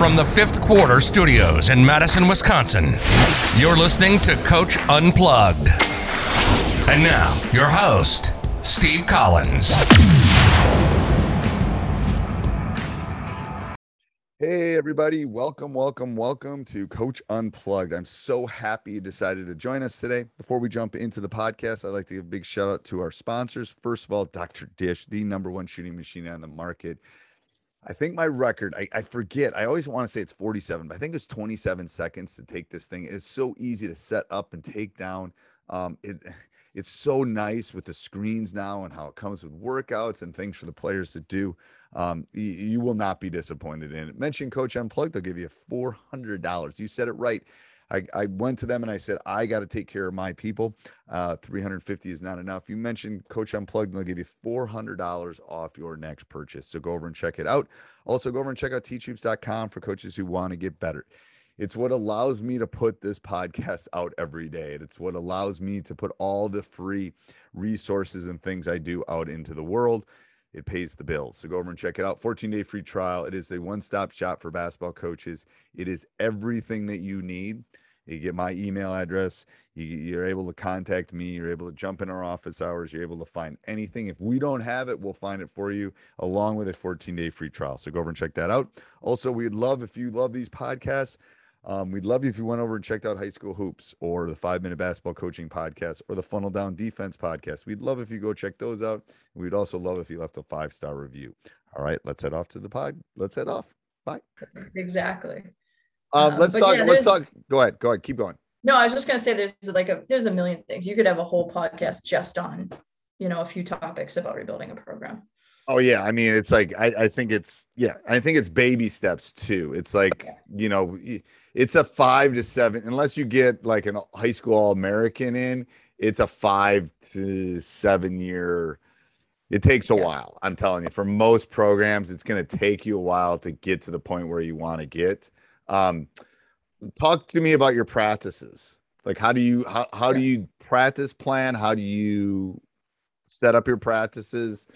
From the fifth quarter studios in Madison, Wisconsin, you're listening to Coach Unplugged. And now, your host, Steve Collins. Hey, everybody. Welcome, welcome, welcome to Coach Unplugged. I'm so happy you decided to join us today. Before we jump into the podcast, I'd like to give a big shout out to our sponsors. First of all, Dr. Dish, the number one shooting machine on the market. I think my record, I, I forget, I always want to say it's 47, but I think it's 27 seconds to take this thing. It's so easy to set up and take down. Um, it, it's so nice with the screens now and how it comes with workouts and things for the players to do. Um, you, you will not be disappointed in it. Mention Coach Unplugged, they'll give you $400. You said it right. I, I went to them and I said, I got to take care of my people. Uh, 350 is not enough. You mentioned Coach Unplugged, and they'll give you $400 off your next purchase. So go over and check it out. Also, go over and check out teachhoops.com for coaches who want to get better. It's what allows me to put this podcast out every day. It's what allows me to put all the free resources and things I do out into the world it pays the bills. So go over and check it out. 14 day free trial. It is the one stop shop for basketball coaches. It is everything that you need. You get my email address. You, are able to contact me. You're able to jump in our office hours. You're able to find anything. If we don't have it, we'll find it for you along with a 14 day free trial. So go over and check that out. Also, we'd love if you love these podcasts. Um, we'd love you if you went over and checked out High School Hoops or the Five Minute Basketball Coaching Podcast or the Funnel Down Defense Podcast. We'd love if you go check those out. We'd also love if you left a five star review. All right, let's head off to the pod. Let's head off. Bye. Exactly. Um, let's talk. Yeah, let's talk. Go ahead. Go ahead. Keep going. No, I was just gonna say there's like a there's a million things. You could have a whole podcast just on, you know, a few topics about rebuilding a program. Oh yeah, I mean it's like I, I think it's yeah I think it's baby steps too. It's like you know it's a five to seven unless you get like a high school all American in. It's a five to seven year. It takes a yeah. while. I'm telling you, for most programs, it's going to take you a while to get to the point where you want to get. Um, talk to me about your practices. Like how do you how, how do you practice plan? How do you set up your practices?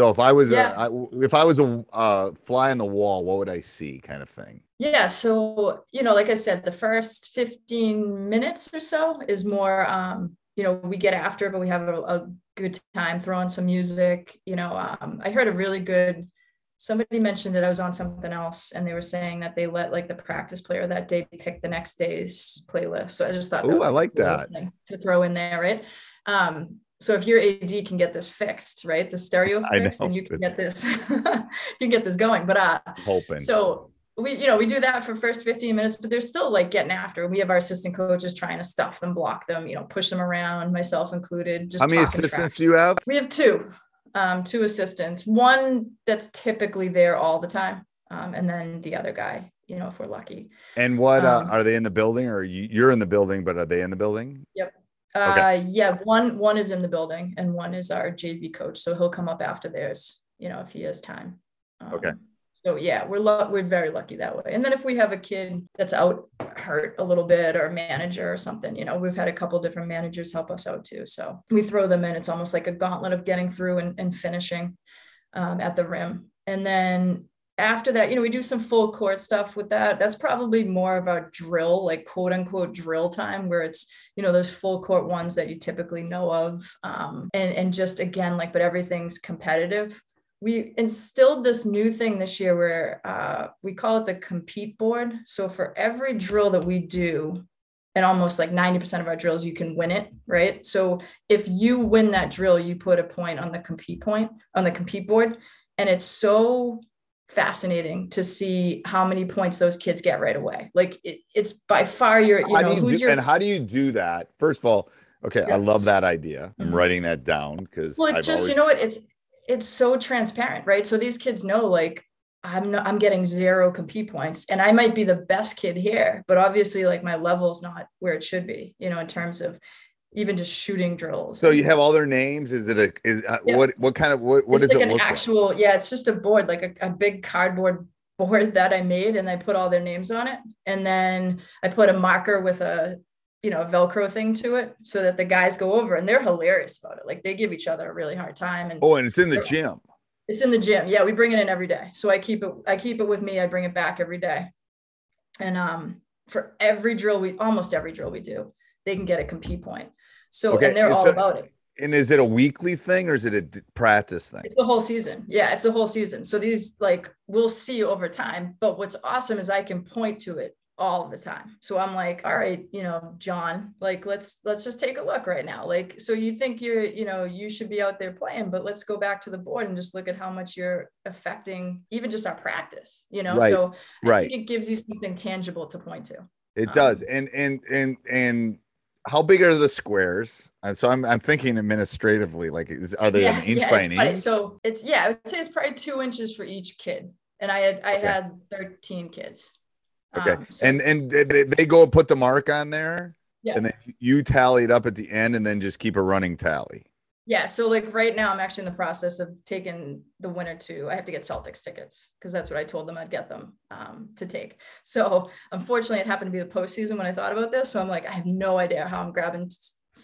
So if I was yeah. a, if I was a uh, fly on the wall, what would I see, kind of thing? Yeah. So you know, like I said, the first fifteen minutes or so is more. Um, you know, we get after, but we have a, a good time throwing some music. You know, um, I heard a really good. Somebody mentioned it. I was on something else, and they were saying that they let like the practice player that day pick the next day's playlist. So I just thought, oh, I like cool that to throw in there, right? Um, so if your AD can get this fixed, right, the stereo fixed, and you can it's... get this, you can get this going. But uh, hoping. So we, you know, we do that for first 15 minutes, but they're still like getting after. We have our assistant coaches trying to stuff them, block them, you know, push them around, myself included. Just how many assistants do you have? We have two, um, two assistants. One that's typically there all the time, um, and then the other guy, you know, if we're lucky. And what uh, um, are they in the building, or you, you're in the building, but are they in the building? Yep. Okay. Uh, yeah, one one is in the building and one is our JV coach. So he'll come up after theirs, you know, if he has time. Um, okay. So yeah, we're lu- we're very lucky that way. And then if we have a kid that's out hurt a little bit or a manager or something, you know, we've had a couple different managers help us out too. So we throw them in. It's almost like a gauntlet of getting through and, and finishing um, at the rim. And then after that, you know, we do some full court stuff with that. That's probably more of our drill, like quote unquote drill time, where it's, you know, those full court ones that you typically know of. Um, and, and just again, like, but everything's competitive we instilled this new thing this year where uh, we call it the compete board. So for every drill that we do, and almost like 90% of our drills, you can win it, right? So if you win that drill, you put a point on the compete point on the compete board. And it's so fascinating to see how many points those kids get right away. Like it, it's by far your, you How know, you who's do- your and how do you do that? First of all, okay, Yeah. I love that idea. I'm Mhm. writing that down because well just always, you know what it's it's so transparent right so these kids know like i'm not i'm getting zero compete points and i might be the best kid here but obviously like my level's not where it should be you know in terms of even just shooting drills so you have all their names. Is it a is uh, Yeah. what what kind of what what it's does like it an actual yeah it's just a board like a, a big cardboard board that i made and i put all their names on it and then i put a marker with a you know a velcro thing to it so that the guys go over and they're hilarious about it like they give each other a really hard time and? Oh, and it's in the gym. It's in the gym. Yeah, we bring it in every day. So I keep it. I keep it with me. I bring it back every day. And um, for every drill we, almost every drill we do, they can get a compete point. So Okay, and they're and all so- about it. And is it a weekly thing or is it a practice thing? It's the whole season. Yeah, it's the whole season. So these like we'll see over time. But what's awesome is I can point to it all the time. So I'm like, all right, you know, John, like let's let's just take a look right now. Like, so you think you're, you know, you should be out there playing, but let's go back to the board and just look at how much you're affecting even just our practice, you know. Right, So I right. think it gives you something tangible to point to. It Um, does. And and and and how big are the squares? And so I'm I'm thinking administratively, like is, are they an inch by an inch? So it's yeah, I would say it's probably two inches for each kid. And I had I Okay. had 13 kids. Okay. Um, so- and and they, they- go put the mark on there. Yeah. And then you tally it up at the end and then just keep a running tally. Yeah, so like right now, I'm actually in the process of taking the winner to. I have to get Celtics tickets because that's what I told them I'd get them um, to take. So unfortunately, it happened to be the postseason when I thought about this. So I'm like, I have no idea how I'm grabbing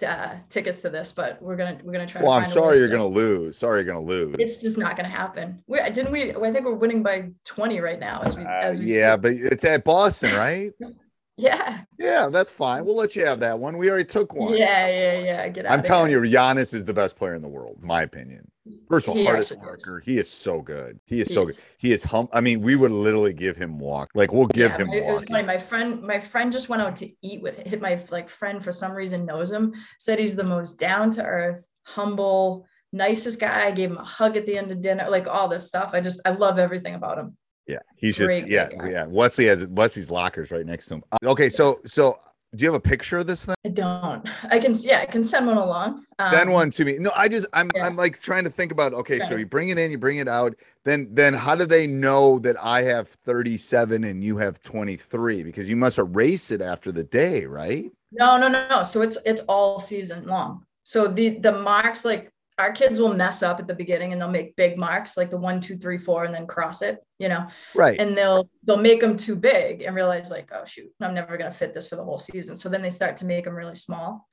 uh, tickets to this, but we're gonna we're gonna try. Well, I'm sorry you're to- gonna lose. Sorry you're gonna lose. It's just not gonna happen. We didn't we? I think we're winning by 20 right now as we Uh, as we yeah, speak. but it's at Boston, right? yeah, yeah, that's fine. We'll let you have that one. We already took one. yeah, yeah, yeah. Get out. I'm telling you, Giannis is the best player in the world, my opinion. First of all, He hardest actually is. worker. He is so good. He is He so good. is. He is hum. I mean, we would literally give him walk. Like we'll give Yeah, him my- it was walk. funny. My friend, my friend just went out to eat with hit my like friend for some reason knows him. Said he's the most down to earth, humble, nicest guy. I gave him a hug at the end of dinner, like all this stuff. I just I love everything about him. Yeah, he's just Great, yeah, great guy. yeah. Wesley has Wesley's lockers right next to him. Uh, Okay, so so do you have a picture of this thing? I don't. I can yeah, I can send one along. Um, Send one to me. No, I just I'm yeah. I'm like trying to think about okay, so you bring it in, you bring it out, then then how do they know that I have 37 and you have 23? Because you must erase it after the day, right? No, no, no, no. So it's it's all season long. So the the marks like our kids will mess up at the beginning and they'll make big marks like the one, two, three, four, and then cross it, you know. Right. and they'll they'll make them too big and realize like oh shoot i'm never going to fit this for the whole season so then they start to make them really small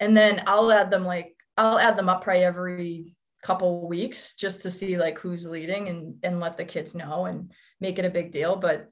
and then i'll add them like i'll add them up probably every couple weeks just to see like who's leading and and let the kids know and make it a big deal but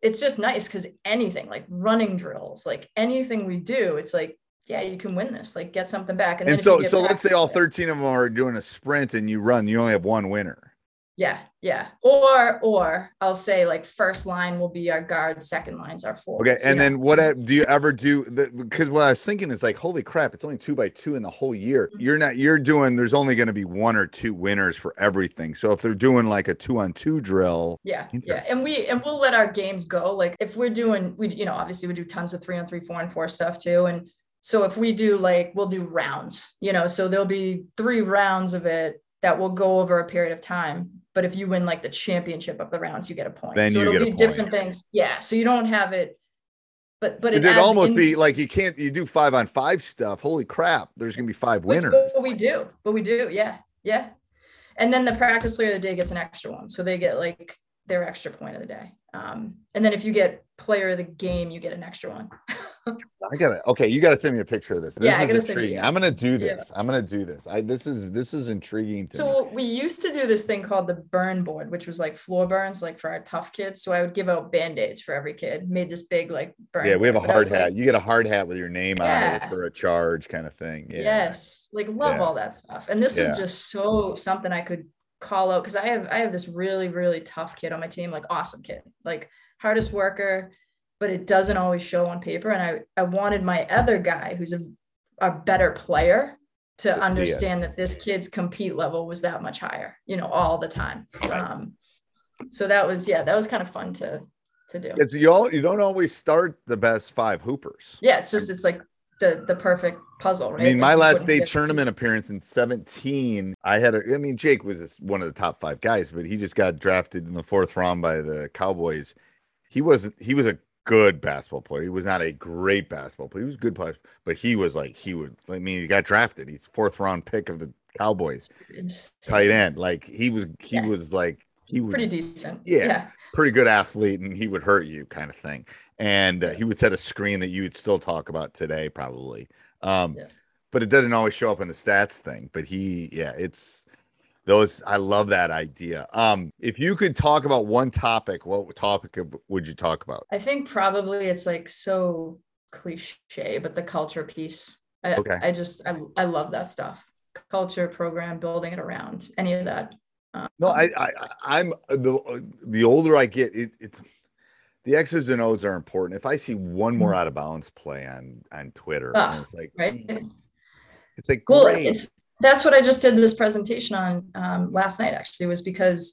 it's just nice because anything like running drills like anything we do it's like yeah you can win this like get something back and then if so so let's say all 13 of them are doing a sprint and you run, you only have one winner. yeah yeah or or i'll say like first line will be our guard second lines our forwards Okay, you and know? then what do you ever do? Because what I was thinking is like, holy crap, it's only two by two in the whole year. Mm-hmm. You're not, you're doing. There's only going to be one or two winners for everything. So if they're doing like a two on two drill, Yeah, yeah, and we and we'll let our games go. Like if we're doing, we you know obviously we do tons of three on three, four on four stuff too. And so if we do like we'll do rounds, you know, so there'll be three rounds of it that will go over a period of time. But if you win like the championship of the rounds, you get a point. Then so you it'll get be different things. Yeah, so you don't have it, but but it it'd adds almost in- be like you can't. You do five on five stuff. Holy crap, there's going to be five But- winners. But we do, but we do, yeah, yeah. And then the practice player of the day gets an extra one, so they get like their extra point of the day. Um, and then if you get player of the game, you get an extra one. I got it. okay. You gotta send me a picture of this. This Yeah, I gotta intriguing. send you. I'm gonna do Yeah. this. I'm gonna do this. I this is this is intriguing to me. So we used to do this thing called the burn board, which was like floor burns, like for our tough kids. So I would give out band-aids for every kid, made this big like burn. Yeah, we have a board. Hard was like, hat. you get a hard hat with your name on it for a charge kind of thing. Yeah. Yes, like love Yeah. all that stuff. And this Yeah. was just so something I could call out because I have I have this really really tough kid on my team, like awesome kid, like hardest worker, but it doesn't always show on paper. And I I wanted my other guy who's a a better player to it. understand that this kid's compete level was that much higher, you know, all the time. Um, so that was yeah, that was kind of fun to to do. It's you all you don't always start the best five hoopers. yeah, it's just it's like the the perfect puzzle, right? I mean, my last state tournament appearance in 17, I had a, I mean, Jake was one of the top five guys, but he just got drafted in the fourth round by the Cowboys. He wasn't, he was a good basketball player. He was not a great basketball player. He was good player, but he was like, he would, I mean, he got drafted. He's fourth round pick of the Cowboys, tight end. Like he was, he Yeah. was like, he was pretty decent. Yeah. yeah. pretty good athlete and he would hurt you kind of thing. And uh, he would set a screen that you would still talk about today, probably. Um, Yeah. But it doesn't always show up in the stats thing. But he, yeah, it's those. I love that idea. Um, if you could talk about one topic, what topic would you talk about? I think probably it's like so cliche, but the culture piece. I, Okay. I just I, I love that stuff. Culture program, building it around any of that. Um, No, I, I, I'm the the older I get, it, it's the X's and O's are important. If I see one more out of bounds play on on Twitter, and it's like, right. it's like Well, great. it's that's what I just did this presentation on um, last night. Actually, was because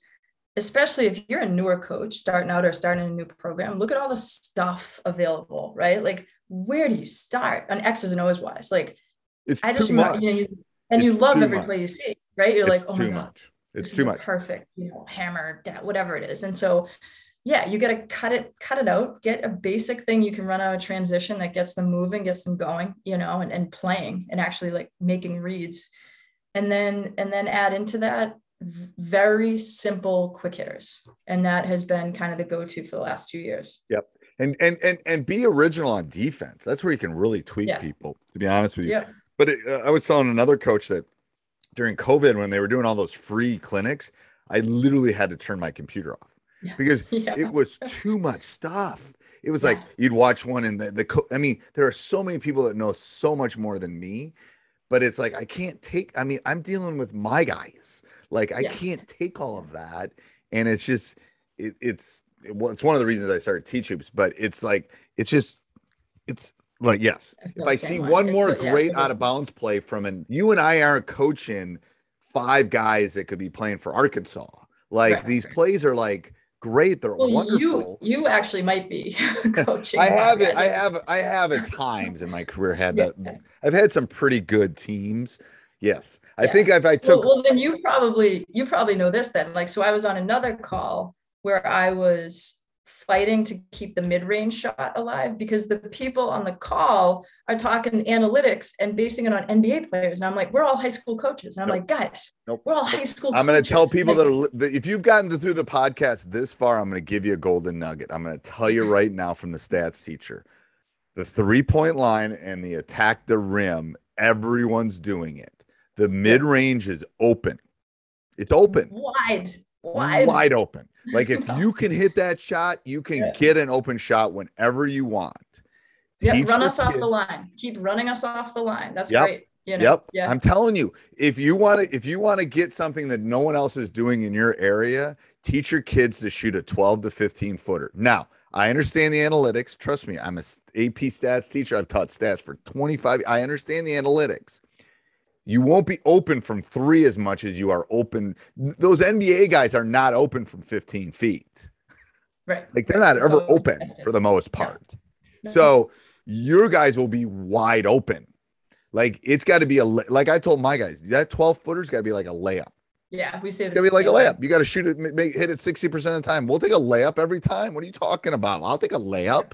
especially if you're a newer coach starting out or starting a new program, look at all the stuff available, right? Like, where do you start on X's and O's wise? Like, It's I just remember, much. you know, you, and you love every much. play you see, right? You're It's like, oh my too god, much. It's too much. perfect, you know, hammer, that whatever it is. And so, yeah, you got to cut it, cut it out, get a basic thing you can run out a transition that gets them moving, gets them going, you know, and, and playing and actually like making reads. And then, and then add into that very simple quick hitters. And that has been kind of the go-to for the last two years. yep and and and and be original on defense. That's where you can really tweak Yeah. people. To be honest with you, Yep. but it, uh, I was telling another coach that during COVID, when they were doing all those free clinics, I literally had to turn my computer off Yeah. because Yeah. it was too much stuff. It was like you'd watch one and the, the co- I mean, there are so many people that know so much more than me, but it's like I can't take. I mean, I'm dealing with my guys. Like I Yeah. can't take all of that, and it's just it, it's it, well, it's one of the reasons I started teach hoops. But it's like it's just it's like yes, if I see way. one more yeah, great out of bounds play from an you and I aren't coaching five guys that could be playing for Arkansas. Like Right, these plays are like great. They're Well, wonderful. you you actually might be coaching. I have it. I have. I have at times in my career had Yeah. that. I've had some pretty good teams. Yes, I Yeah. think if I well, took. well, then you probably you probably know this then. Like, so I was on another call where I was fighting to keep the mid-range shot alive because the people on the call are talking analytics and basing it on NBA players. And I'm like, we're all high school coaches. And I'm Nope. like, guys, Nope. we're all high school. I'm going to tell people that, are, that if you've gotten to- through the podcast this far, I'm going to give you a golden nugget. I'm going to tell you right now from the stats teacher, the three point line and the attack the rim, everyone's doing it. The mid range is open. It's open. wide, wide, wide. open. Like if you can hit that shot, you can Yeah. get an open shot whenever you want. Yeah, run us off the line. Keep running us off the line. That's Yep. great. You know? Yep. Yeah. I'm telling you, if you want to, if you want to get something that no one else is doing in your area, teach your kids to shoot a 12 to 15 footer. Now, I understand the analytics. Trust me, I'm a AP stats teacher. I've taught stats for 25. I understand the analytics. You won't be open from three as much as you are open. Those NBA guys are not open from 15 feet. right. Like they're not It's ever open contested. for the most part. No. So your guys will be wide open. Like it's got to be a like I told my guys that 12 footer's got to be like a layup. yeah, we say It's to be like a layup. You got to shoot it, make, hit it 60% of the time. We'll take a layup every time. What are you talking about? I'll take a layup.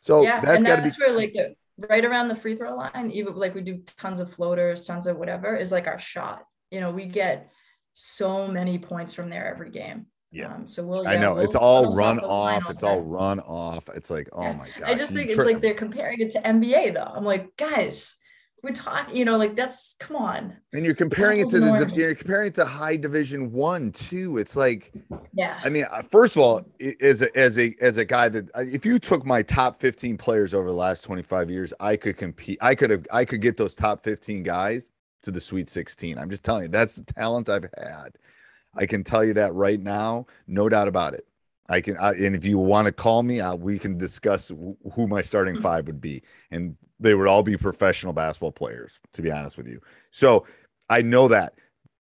So yeah, that's and to be that's where like the, right around the free throw line, even like we do tons of floaters, tons of whatever, is like our shot. You know, we get so many points from there every game. Yeah. Um, so we'll. I know we'll it's all run off. all It's all run off. It's like, oh Yeah. my god. I just think it's like they're comparing it to NBA though. I'm like, guys, we're talking, you know, like that's come on. and you're comparing it to and the you're comparing it to high division one too. It's like Yeah. I mean, uh, first of all, as a as a as a guy that if you took my top 15 players over the last 25 years, I could compete. I could have I could get those top 15 guys to the Sweet 16. I'm just telling you, that's the talent I've had. I can tell you that right now, no doubt about it. I can, I, and if you want to call me, uh, we can discuss wh- who my starting Mhm. five would be, and they would all be professional basketball players. To be honest with you, so I know that,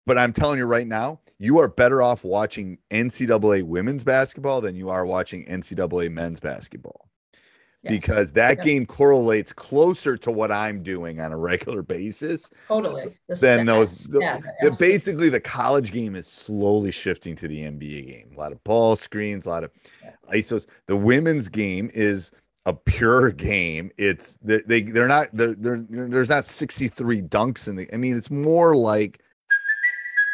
but I'm telling you right now, you are better off watching NCAA women's basketball than you are watching NCAA men's basketball. Yeah. Because that Yeah. game correlates closer to what I'm doing on a regular basis Totally. The then those the- yeah, the- basically the college game is slowly shifting to the NBA game. A lot of ball screens, a lot of. ISOs. The women's game is a pure game. It's they, they they're not they're, they're there's not 63 dunks in the I mean it's more like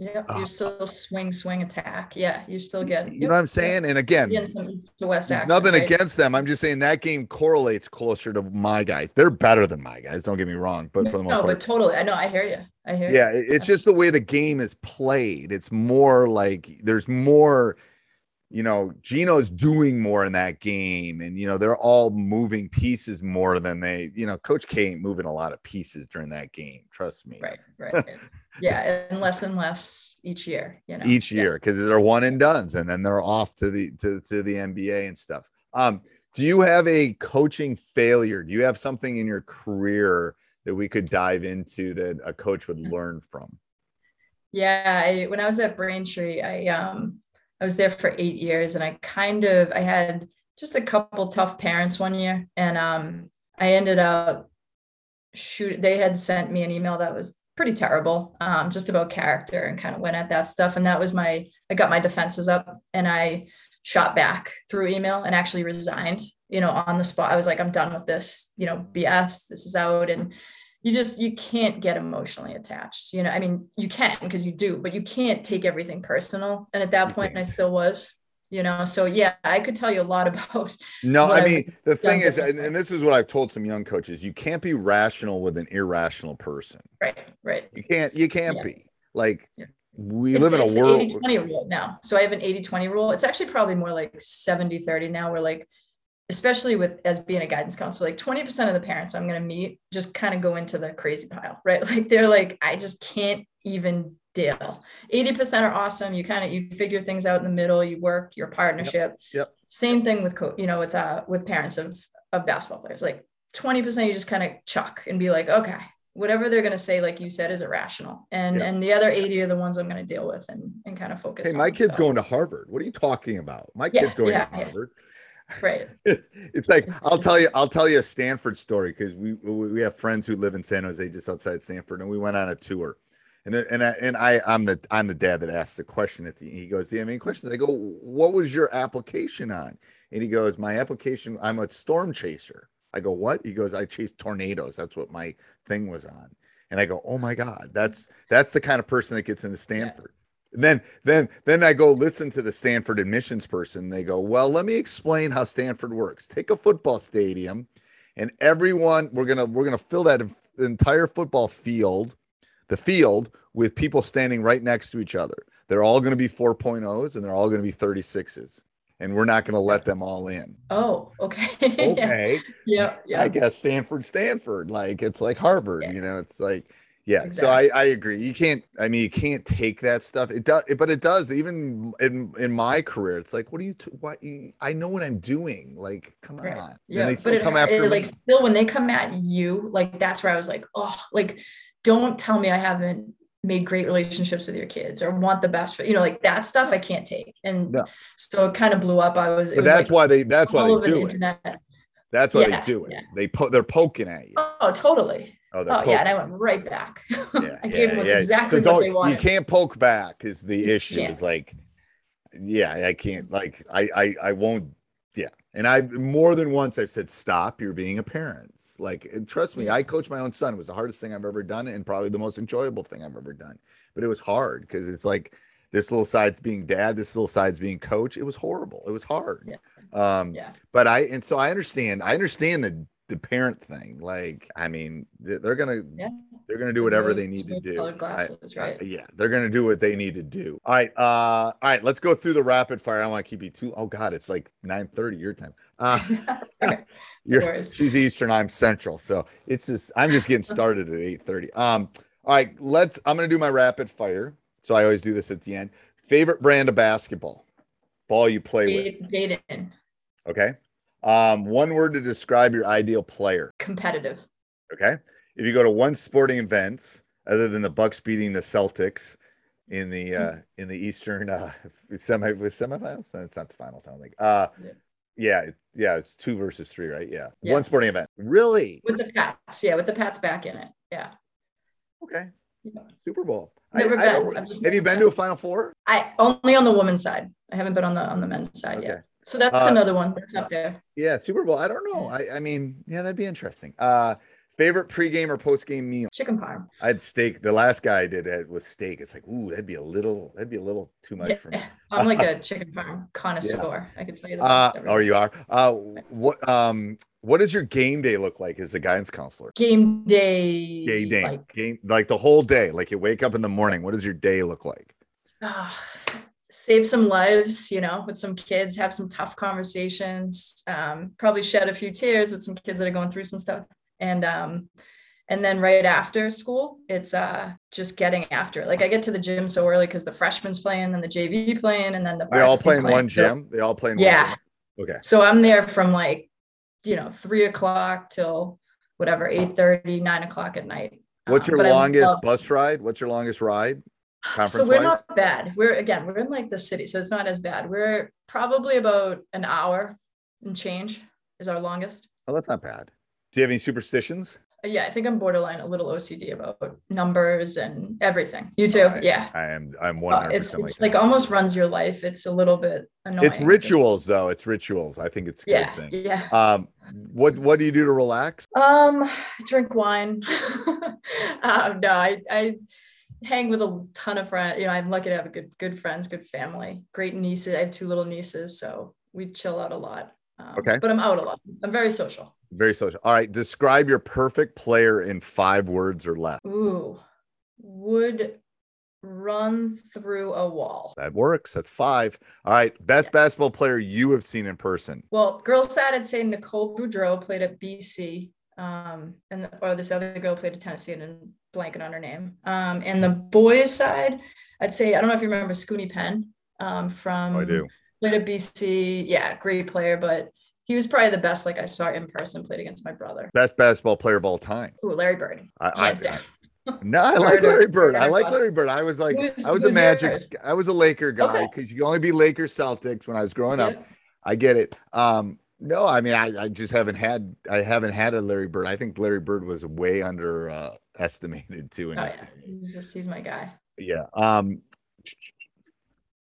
Yep. Ah. Oh. You're still swing, swing, attack. Yeah. You're still getting. you know what I'm saying? And again, some east to west action. nothing right? against them. I'm just saying that game correlates closer to my guys. They're better than my guys. Don't get me wrong, but for the most No, part, but totally. I know. I hear you. I hear yeah you. it- it's just the way the game is played it's more like there's more you know geno's doing more in that game and you know they're all moving pieces more than they you know coach k ain't moving a lot of pieces during that game trust me Right. Right. Yeah. And less and less each year. You know. each year because they're one and done's and then they're off to the to, to the nba and stuff um do you have a coaching failure do you have something in your career that we could dive into that a coach would learn from Yeah, I, when I was at Braintree, I um I was there for eight years, and I kind of I had just a couple tough parents one year, and um I ended up shoot. They had sent me an email that was pretty terrible, um, just about character, and kind of went at that stuff, and that was my I got my defenses up, and I shot back through email and actually resigned. You know, on the spot, I was like, I'm done with this. You know, BS. This is out, and you just you can't get emotionally attached you know i mean you can because you do but you can't take everything personal and at that point i still was you know so yeah i could tell you a lot about No, I mean the thing is, and, and this is what I've told some young coaches: you can't be rational with an irrational person. right right You can't. You can't Yeah. be like Yeah. we it's, live in a world. 80 20 rule now so i have an 80 20 rule it's actually probably more like 70 30 now we're like especially with as being a guidance counselor like 20% of the parents i'm going to meet just kind of go into the crazy pile right like they're like i just can't even deal 80% are awesome you kind of you figure things out in the middle you work your partnership Yep. same thing with co- you know with uh with parents of of basketball players like 20% you just kind of chuck and be like okay whatever they're going to say like you said is irrational and Yeah. and the other 80 are the ones i'm going to deal with and and kind of focus Hey, my on, kid's so. going to Harvard. What are you talking about? My Yeah, kid's going yeah, to yeah. Harvard. right it's like It's I'll tell you, I'll tell you a Stanford story because we we we have friends who live in San Jose, just outside Stanford, and we went on a tour. And and I, and I I'm the I'm the dad that asks the question at the he goes, have any questions? I go, What was your application on? And he goes, My application, I'm a storm chaser. I go, What? He goes, I chase tornadoes. That's what my thing was on. And I go, Oh my God, that's that's the kind of person that gets into Stanford. And then then then I go listen to the Stanford admissions person. They go, "Well, let me explain how Stanford works. Take a football stadium and everyone we're going to we're going to fill that entire football field, the field with people standing right next to each other. They're all going to be 4.0s and they're all going to be 36s. And we're not going to let them all in. oh okay Okay. yeah yeah I guess Stanford, Stanford, like it's like Harvard, Yeah. you know, it's like, yeah. So I, I agree. You can't, I mean, you can't take that stuff. It does, but it does even in, in my career. It's like, what do you, t- what you, I know what I'm doing. Like, come Right. on. And yeah they but still it, come it, like me. still when they come at you like that's where i was like oh like don't tell me i haven't made great relationships with your kids or want the best for you know like that stuff I can't take and No. so it kind of blew up I was But was that's like why they that's why they do it. internet That's why Yeah, they do it. yeah. They po- they're poking at you. oh totally Oh, oh yeah and I went right back Yeah, I gave them yeah. exactly So what they wanted You can't poke back is the issue. Is like, yeah, I can't. Like, I, I, I won't. Yeah, and I more than once I've said, stop. You're being a parent. Like, and trust me, I coach my own son. It was the hardest thing I've ever done, and probably the most enjoyable thing I've ever done. But it was hard because it's like this little side's being dad, this little side's being coach. It was horrible. It was hard. Yeah. Um, yeah but I and so I understand. I understand the the parent thing. Like, I mean, they- they're gonna yeah they're gonna do whatever they need to do. rose-colored I- glasses, I- right? yeah, they're gonna do what they need to do. All right, uh, all right. Let's go through the rapid fire. I don't want to keep you too. Oh God, it's like nine thirty your time. Uh, you're she's Eastern, I'm Central, so it's just I'm just getting started at eight thirty. Um, all right, let's. I'm gonna do my rapid fire. So I always do this at the end. Favorite brand of basketball, ball you play with. Baden Okay. Um, one word to describe your ideal player. competitive Okay. If you go to one sporting event other than the Bucks beating the Celtics in the uh in the Eastern uh semi with semifinals, no, it's not the finals, I don't think. Uh Yeah. yeah, yeah, it's two versus three, right? Yeah. Yeah. One sporting event. Really? with the Pats yeah with the Pats back in it yeah Okay. Yeah. Super Bowl. Never I, I been. I've just you been to a final four? I only on the women's side. I haven't been on the on the men's side Okay. yet. So that's Uh, another one that's up there. Yeah, Super Bowl. I don't know. I, I mean, yeah, that'd be interesting. Uh favorite pregame or postgame meal? Chicken parm. I had steak. The last guy I did it was steak. It's like, ooh, that'd be a little, that'd be a little too much for me. I'm like a chicken parm connoisseur. I can tell you that. Uh, oh, you are. Uh, what um, what does your game day look like as a guidance counselor? game day. Game day, Like, game like the whole day. Like you wake up in the morning. What does your day look like? Save some lives, you know, with some kids, have some tough conversations, um, probably shed a few tears with some kids that are going through some stuff. And um, and then right after school, it's uh just getting after it. Like I get to the gym so early because the freshman's playing, then the JV playing, and then the They all varsity's play in playing. one gym. They all play in one Yeah. Okay. So I'm there from like, you know, three o'clock till whatever, 8 9 o'clock at night. What's Um, your I longest love- bus ride? What's your longest ride? Conference so we're not bad. We're again, we're in like the city, so it's not as bad. We're probably about an hour and change is our longest. Oh, that's not bad. Do you have any superstitions? Uh, Yeah, I think I'm borderline a little OCD about numbers and everything. You too? I- yeah. I am. I'm one Uh, it's it's like like almost runs your life. It's a little bit annoying. It's rituals, though. It's rituals. I think it's a Yeah, good thing. yeah. Um, what what do you do to relax? Um, drink wine. um, no, I, I hang with a ton of friends. You know, I'm lucky to have a good good friends, good family, great nieces. I have two little nieces, so we chill out a lot. Um, Okay. But I'm out a lot. I'm very social. Very social. All right. Describe your perfect player in five words or less. Ooh, would run through a wall. That works. That's five. All right. Best basketball player you have seen in person. Well, girls side, I'd say Nicole Boudreau played at BC. Um, and the, or this other girl played at Tennessee and I'm blanking on her name. Um, and the boys side, I'd say I don't know if you remember Scoonie Penn um, from Oh, I do. played at BC. Yeah, great player, but he was probably the best. Like I saw in person, played against my brother. Best basketball player of all time. Ooh, Larry Bird, I, I, hands down. no, I like Larry Bird. I like. Larry Bird. I was like, Who's- I was a Magic. yours? I was a Laker guy Okay. because you can only be Lakers Celtics when I was growing up. I get it. Um, no, I mean, I, I just haven't had, I haven't had a Larry Bird. I think Larry Bird was way under uh, estimated too. In Oh yeah, he's just he's my guy. yeah. Um,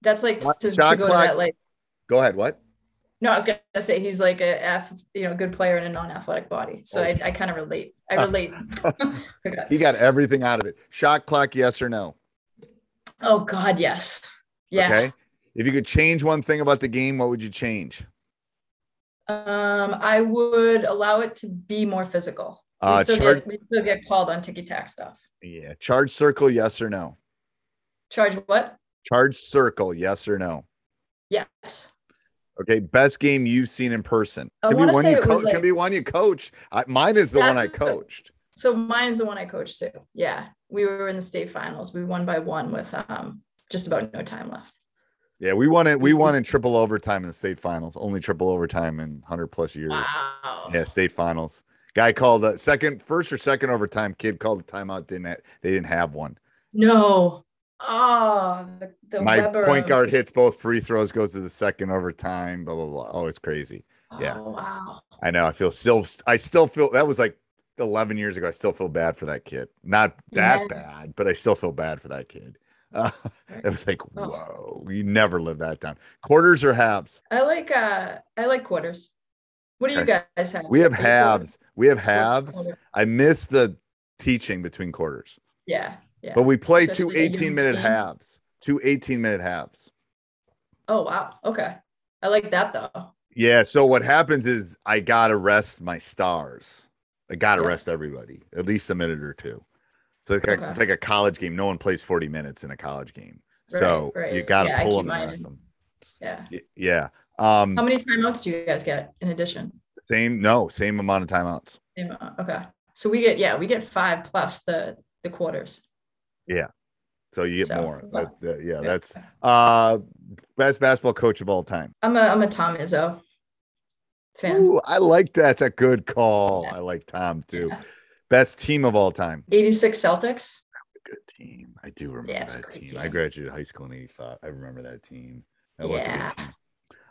That's like to, to go to that like. go ahead. What? No, I was gonna say he's like a F, you know, good player in a non-athletic body. So Oh. I, I kind of relate. I relate. Okay. He got everything out of it. Shot clock, yes or no? Oh God, yes. Yeah. Okay. If you could change one thing about the game, what would you change? Um, I would allow it to be more physical. We, Uh, still, char- get, we still get called on ticky tack stuff. yeah. Charge circle, yes or no? Charge what? Charge circle, yes or no? Yes. Okay. Best game you've seen in person. I Can be wanna one say you it was coach. Can be one you coached. I, mine is the one I That's the- coached. So mine's the one I coached too. Yeah. We were in the state finals. We won by one with um just about no time left. Yeah, we won it. We won in triple overtime in the state finals. Only triple overtime in hundred plus years. Wow. Yeah, state finals. Guy called a second, first or second overtime. Kid called a timeout. Didn't ha- they didn't have one. No. Oh, the, the My Weber point of- guard hits both free throws, goes to the second overtime. Blah blah blah. Oh, it's crazy. yeah. Oh, wow. I know. I feel still. I still feel that was like 11 years ago. I still feel bad for that kid. Not that Yeah. bad, but I still feel bad for that kid. Uh, it was like, Oh. whoa, you never live that down. Quarters or halves? I like uh I like quarters. What do you Okay. guys have? We have quarters? halves. We have halves. quarter? I miss the teaching between quarters, Yeah, yeah. but we play two Especially a 18 young minute team. halves. Two 18 minute halves. Oh wow. Okay. I like that though. Yeah. So what happens is I gotta rest my stars. I gotta Yeah. rest everybody at least a minute or two. So it's like, Okay. it's like a college game. No one plays 40 minutes in a college game. Right, So you gotta Yeah, pull them and them. Yeah. Yeah. Um How many timeouts do you guys get in addition? same no, same amount of timeouts. Same amount. Okay. So we get yeah, we get five plus the the quarters. Yeah. So you get So, more. That- that- yeah, Yeah. that's uh best basketball coach of all time. I'm a I'm a Tom Izzo fan. Ooh, I like that. That's a good call. Yeah. I like Tom too. Yeah. Best team of all time. 86 Celtics. Good team. I do remember Yeah, that great team. I graduated high school in 85. I remember that team. That was a Yeah. good team.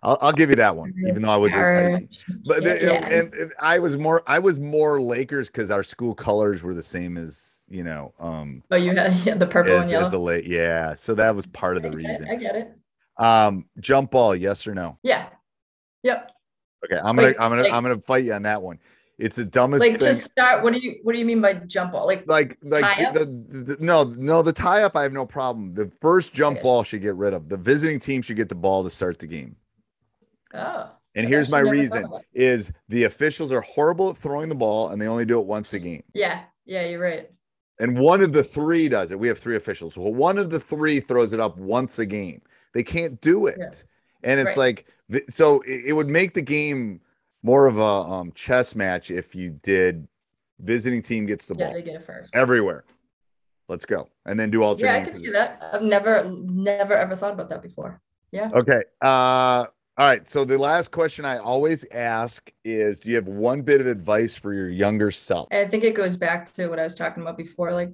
I'll, I'll give you that one, even though I was, but yeah, yeah. and, and I was more, I was more Lakers because our school colors were the same as you know, um, Oh, you had yeah, the purple as, and yellow. the late, yeah. So that was part of the I it, reason. I get it. Um, jump ball, yes or no? Yeah. Yep. Okay, I'm gonna, Like- I'm gonna, like- I'm gonna fight you on that one. It's the dumbest Like thing. to start, what do you what do you mean by jump ball? Like like like the, the, the- no no the tie up I have no problem. The first jump Okay. ball should get rid of. The visiting team should get the ball to start the game. oh. And I've here's my reason is the officials are horrible at throwing the ball and they only do it once a game. Yeah, yeah, you're right. And one of the three does it. We have three officials. Well, one of the three throws it up once a game. They can't do it. Yeah. And it's Right. like so it, it would make the game more of a um, chess match if you did visiting team gets the Yeah, ball they get it first. everywhere. Let's go. And then do all yeah, I can see that. I've never never ever thought about that before. Yeah. Okay. Uh all right. So the last question I always ask is do you have one bit of advice for your younger self? I think it goes back to what I was talking about before. Like,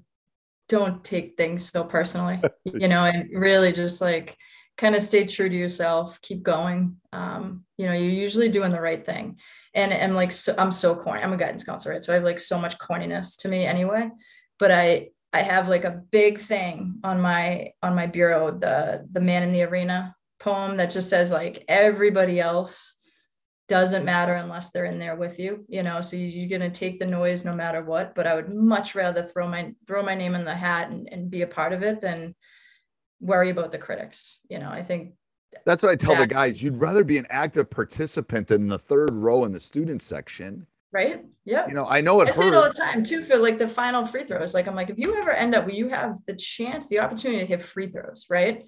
don't take things so personally, you know, and really just like kind of stay true to yourself, keep going. Um, you know, you're usually doing the right thing. And and like so, I'm so corny. I'm a guidance counselor, right? So I have like so much corniness to me anyway. But I I have like a big thing on my on my bureau, the the man in the arena poem that just says like everybody else doesn't matter unless they're in there with you you know so you- you're going to take the noise no matter what but i would much rather throw my throw my name in the hat and, and be a part of it than worry about the critics you know i think That's what I tell the guys. You'd rather be an active participant than the third row in the student section. right yeah You know, I know it I say it all the time too for like the final free throws. Like I'm like, if you ever end up where you have the chance, the opportunity to hit free throws, right?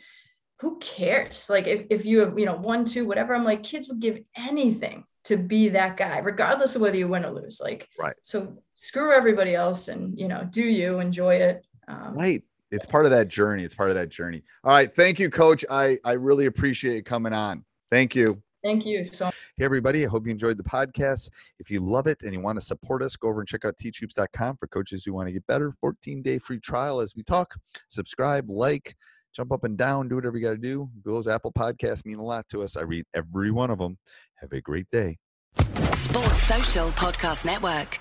Who cares? Like if, if you have, you know, one, two, whatever, I'm like, kids would give anything to be that guy, regardless of whether you win or lose. Like, Right. So screw everybody else and you know, do you enjoy it. Um, Right. It's part of that journey. It's part of that journey. All right. Thank you, coach. I, I really appreciate you coming on. Thank you. thank you so Hey, everybody. I hope you enjoyed the podcast. If you love it and you want to support us, go over and check out teachhoops.com for coaches who want to get better. 14 day free trial as we talk. Subscribe, like, jump up and down, do whatever you got to do. Those Apple podcasts mean a lot to us. I read every one of them. Have a great day. Sports Social Podcast Network.